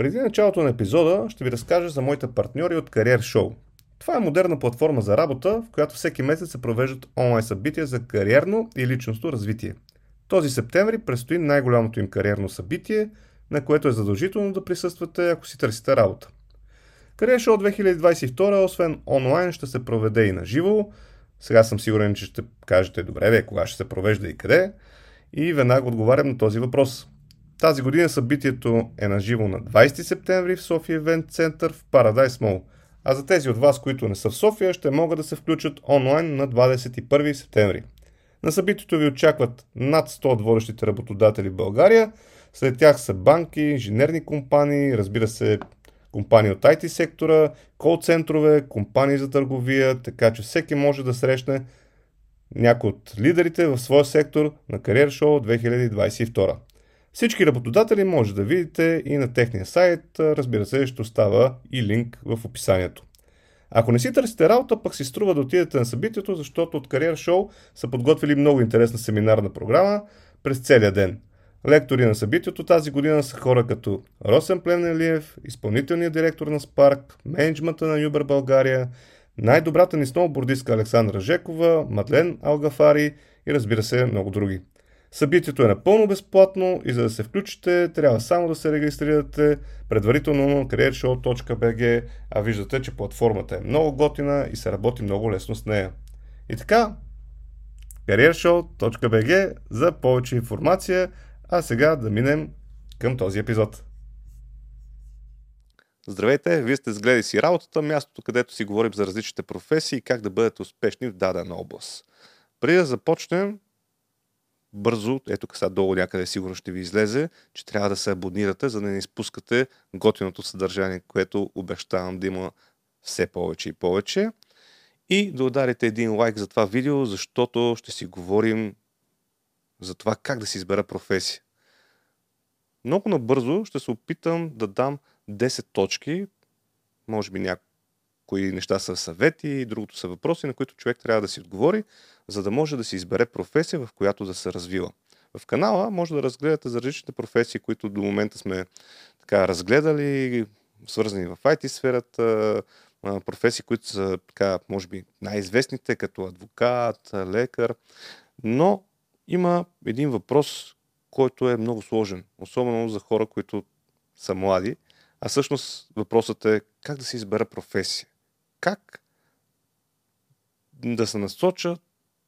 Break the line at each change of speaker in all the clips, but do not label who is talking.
Преди началото на епизода ще ви разкажа за моите партньори от Career Show. Това е модерна платформа за работа, в която всеки месец се провеждат онлайн събития за кариерно и личностно развитие. Този септември предстои най-голямото им кариерно събитие, на което е задължително да присъствате, ако си търсите работа. Career Show 2022, освен онлайн, ще се проведе и на живо. Сега съм сигурен, че ще кажете, добре, бе, кога ще се провежда и къде. И веднага отговарям на този въпрос. Тази година събитието е на живо на 20 септември в София Евент Център в Paradise Mall. А за тези от вас, които не са в София, ще могат да се включат онлайн на 21 септември. На събитието ви очакват над 100 от водещите работодатели в България. След тях са банки, инженерни компании, разбира се, компании от IT сектора, кол-центрове, компании за търговия, така че всеки може да срещне някой от лидерите в своя сектор на Career Show 2022. Всички работодатели може да видите и на техния сайт, разбира се, ще остава и линк в описанието. Ако не си търсите работа, пък си струва да отидете на събитието, защото от Career Show са подготвили много интересна семинарна програма през целия ден. Лектори на събитието тази година са хора като Росен Пленелиев, изпълнителният директор на Spark, менеджмента на Uber България, най-добрата ни сноубордистка Александра Жекова, Мадлен Алгафари и разбира се много други. Събитието е напълно безплатно и за да се включите, трябва само да се регистрирате предварително на careershow.bg, а виждате, че платформата е много готина и се работи много лесно с нея. И така, careershow.bg за повече информация, а сега да минем към този епизод. Здравейте, вие сте с Гледай си работата, мястото където си говорим за различните професии и как да бъдете успешни в дадена област. Преди да започнем, бързо, ето сега долу някъде сигурно ще ви излезе, че трябва да се абонирате, за да не изпускате готиното съдържание, което обещавам да има все повече и повече. И да ударите един лайк за това видео, защото ще си говорим за това как да си избера професия. Много набързо ще се опитам да дам 10 точки, може би някои неща са съвети, другото са въпроси, на които човек трябва да си отговори, за да може да си избере професия, в която да се развива. В канала може да разгледате за различните професии, които до момента сме така разгледали, свързани в IT сферата, професии, които са така, може би най-известните, като адвокат, лекар. Но има един въпрос, който е много сложен, особено за хора, които са млади. А всъщност въпросът е как да се избера професия. Как да се насоча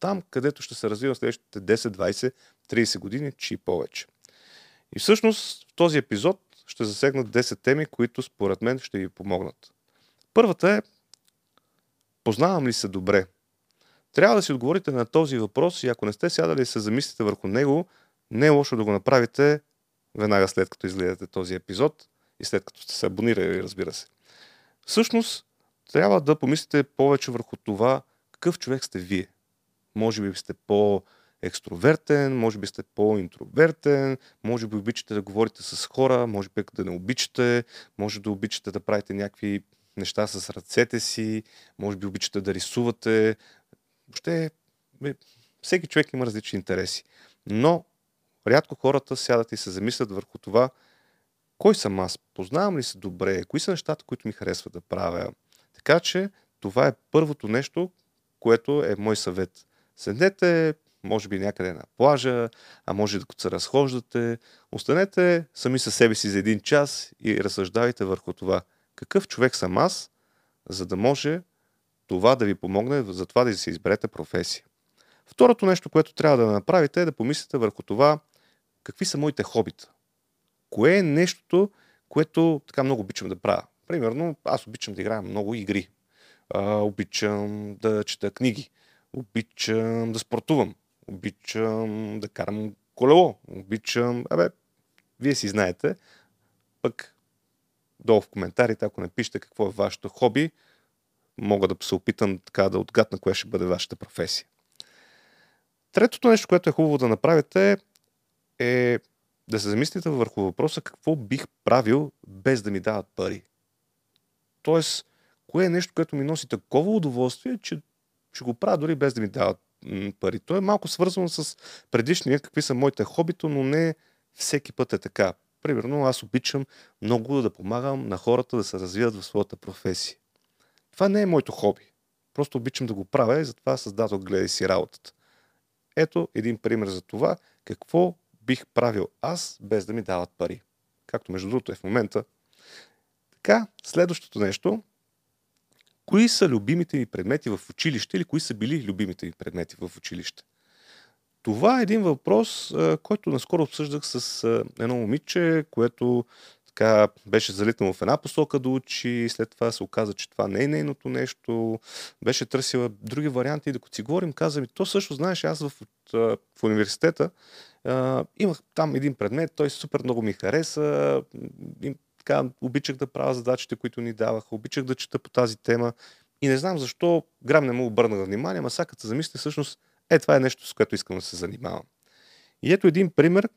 там, където ще се развива следващите 10, 20, 30 години, чи и повече. И всъщност в този епизод ще засегнат 10 теми, които според мен ще ви помогнат. Първата е Познавам ли се добре? Трябва да си отговорите на този въпрос и ако не сте сядали и се замислите върху него, не е лошо да го направите веднага след като изгледате този епизод и след като сте се абонирали, разбира се. Всъщност, трябва да помислите повече върху това какъв човек сте вие. Може би сте по- екстровертен, може би сте по-интровертен, може би обичате да говорите с хора, може би да не обичате, може да обичате да правите някакви неща с ръцете си, може би обичате да рисувате. Въобще, всеки човек има различни интереси. Но рядко хората сядат и се замислят върху това, кой съм аз, познавам ли се добре, кои са нещата, които ми харесва да правя. Така че това е първото нещо, което е мой съвет. Седнете, може би някъде на плажа, а може да се разхождате. Останете сами със себе си за един час и разсъждавайте върху това. Какъв човек съм аз, за да може това да ви помогне за това да си изберете професия. Второто нещо, което трябва да направите е да помислите върху това какви са моите хобита. Кое е нещото, което така много обичам да правя. Примерно, аз обичам да играя много игри. А, обичам да чета книги. Обичам да спортувам. Обичам да карам колело. Обичам... Абе, вие си знаете. Пък долу в коментарите, ако не пишете какво е вашето хоби, мога да се опитам така да отгадна кое ще бъде вашата професия. Третото нещо, което е хубаво да направите е да се замислите върху въпроса какво бих правил без да ми дават пари. Тоест, кое е нещо, което ми носи такова удоволствие, че ще го правя дори без да ми дават пари. То е малко свързано с предишния, какви са моите хобито, но не всеки път е така. Примерно, аз обичам много да помагам на хората да се развиват в своята професия. Това не е моето хоби. Просто обичам да го правя и затова създадох Гледай си работата. Ето един пример за това какво бих правил аз без да ми дават пари. Както между другото е в момента. Така, следващото нещо. Кои са любимите ми предмети в училище или кои са били любимите ми предмети в училище? Това е един въпрос, който наскоро обсъждах с едно момиче, което така беше залитнало в една посока да учи, след това се оказа, че това не е нейното нещо, беше търсила други варианти и докато си говорим, каза ми, то също, знаеш, аз в, в университета имах там един предмет, той супер много ми хареса, така, обичах да правя задачите, които ни даваха, обичах да чета по тази тема и не знам защо грам не му обърнах внимание, ама сега се замисля, всъщност е, това е нещо, с което искам да се занимавам. И ето един пример,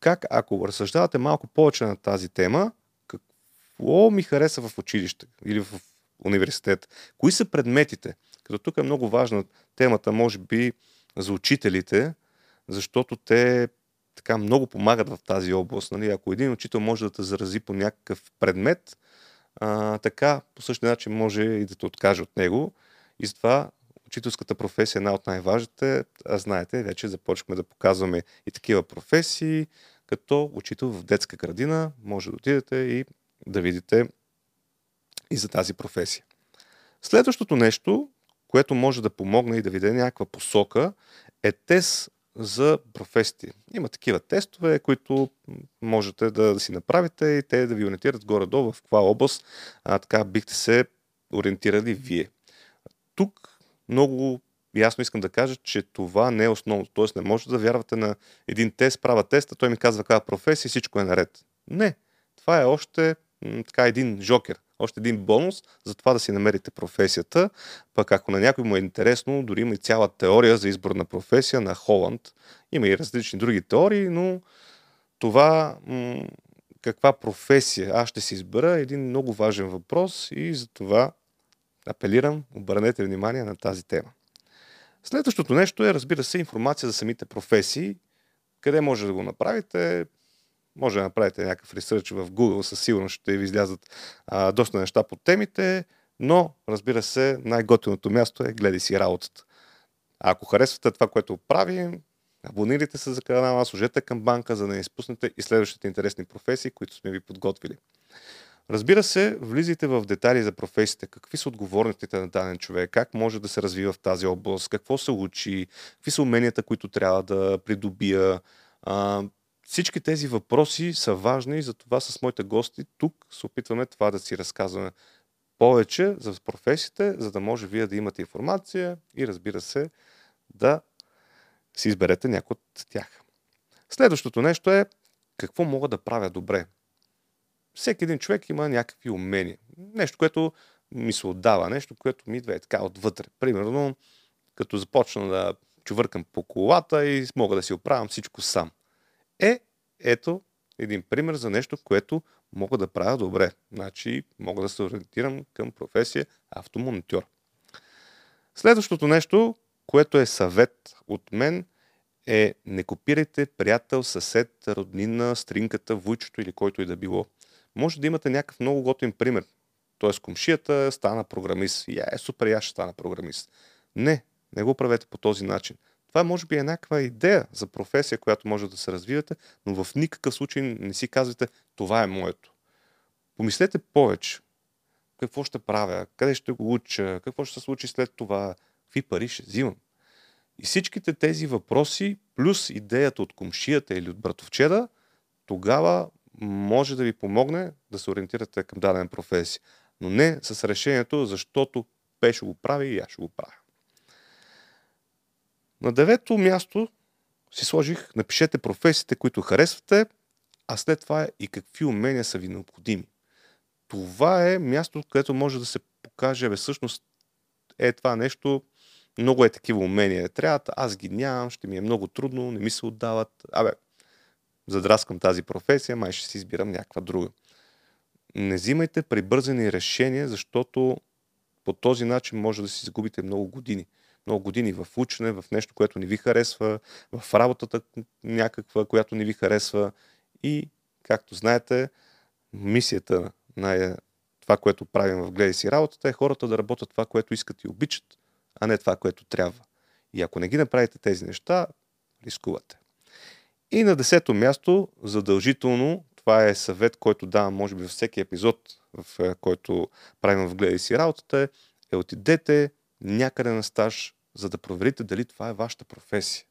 как ако разсъждавате малко повече на тази тема, какво ми хареса в училище или в университет, кои са предметите, като тук е много важна темата, може би, за учителите, защото те така много помагат в тази област. Нали? Ако един учител може да те зарази по някакъв предмет, а, така по същия начин може и да те откаже от него. И затова учителската професия е една от най-важните. А знаете, вече започваме да показваме и такива професии, като учител в детска градина може да отидете и да видите и за тази професия. Следващото нещо, което може да помогне и да виде някаква посока, е тест за професии. Има такива тестове, които можете да, да си направите и те да ви ориентират горе-долу в каква област а, така бихте се ориентирали вие. Тук много ясно искам да кажа, че това не е основно. Тоест не можете да вярвате на един тест, правя теста, той ми казва каква професия и всичко е наред. Не. Това е още така един жокер, още един бонус за това да си намерите професията. Пък ако на някой му е интересно, дори има и цяла теория за избор на професия на Холанд. Има и различни други теории, но това м- каква професия аз ще си избера е един много важен въпрос и за това апелирам, обърнете внимание на тази тема. Следващото нещо е, разбира се, информация за самите професии. Къде може да го направите? Може да направите някакъв ресърч в Google, със сигурност ще ви излязат а, доста неща по темите, но, разбира се, най-готиното място е гледай си работата. А ако харесвате това, което правим, абонирайте се за канала, служете към банка, за да не изпуснете и следващите интересни професии, които сме ви подготвили. Разбира се, влизайте в детайли за професията, какви са отговорностите на даден човек, как може да се развива в тази област, какво се учи, какви са уменията, които трябва да придобия. А, всички тези въпроси са важни и затова с моите гости тук се опитваме това да си разказваме повече за професиите, за да може вие да имате информация и разбира се да си изберете някой от тях. Следващото нещо е какво мога да правя добре всеки един човек има някакви умения. Нещо, което ми се отдава, нещо, което ми идва е така отвътре. Примерно, като започна да чувъркам по колата и мога да си оправям всичко сам. Е, ето един пример за нещо, което мога да правя добре. Значи, мога да се ориентирам към професия автомонтьор. Следващото нещо, което е съвет от мен, е не копирайте приятел, съсед, роднина, стринката, вуйчето или който и да било може да имате някакъв много готин пример. Тоест, комшията стана програмист. Я е супер, я ще стана програмист. Не, не го правете по този начин. Това може би е идея за професия, която може да се развивате, но в никакъв случай не си казвате, това е моето. Помислете повече. Какво ще правя? Къде ще го уча? Какво ще се случи след това? Какви пари ще взимам? И всичките тези въпроси, плюс идеята от комшията или от братовчеда, тогава може да ви помогне да се ориентирате към дадена професия. Но не с решението, защото Пешо го прави и аз ще го правя. На девето място си сложих, напишете професиите, които харесвате, а след това е и какви умения са ви необходими. Това е място, където може да се покаже, бе, всъщност е това нещо, много е такива умения. Трябва, аз ги нямам, ще ми е много трудно, не ми се отдават. Абе, задраскам тази професия, май ще си избирам някаква друга. Не взимайте прибързани решения, защото по този начин може да си загубите много години. Много години в учене, в нещо, което не ви харесва, в работата някаква, която не ви харесва и както знаете, мисията на това, което правим в Гледай си работата, е хората да работят това, което искат и обичат, а не това, което трябва. И ако не ги направите тези неща, рискувате. И на десето място, задължително, това е съвет, който давам, може би, във всеки епизод, в е, който правим в Гледай си работата, е, е отидете някъде на стаж, за да проверите дали това е вашата професия.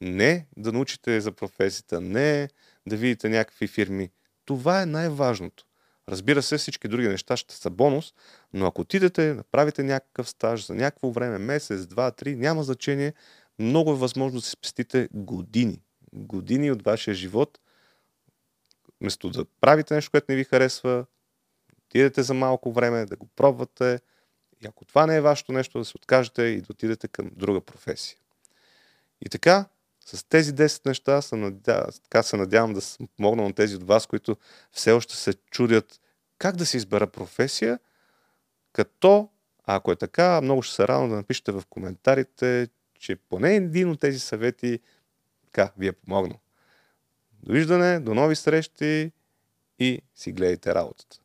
Не да научите за професията, не да видите някакви фирми. Това е най-важното. Разбира се, всички други неща ще са бонус, но ако отидете, направите някакъв стаж за някакво време, месец, два, три, няма значение, много е възможно да си спестите години. Години от вашия живот. Вместо да правите нещо, което не ви харесва, отидете за малко време, да го пробвате. Ако това не е вашето нещо, да се откажете и да отидете към друга професия. И така, с тези 10 неща се, надя... така се надявам да съм помогнал на тези от вас, които все още се чудят как да си избера професия, като, ако е така, много ще се радвам да напишете в коментарите, че поне един от тези съвети така ви е помогнал. Довиждане, до нови срещи и си гледайте работата.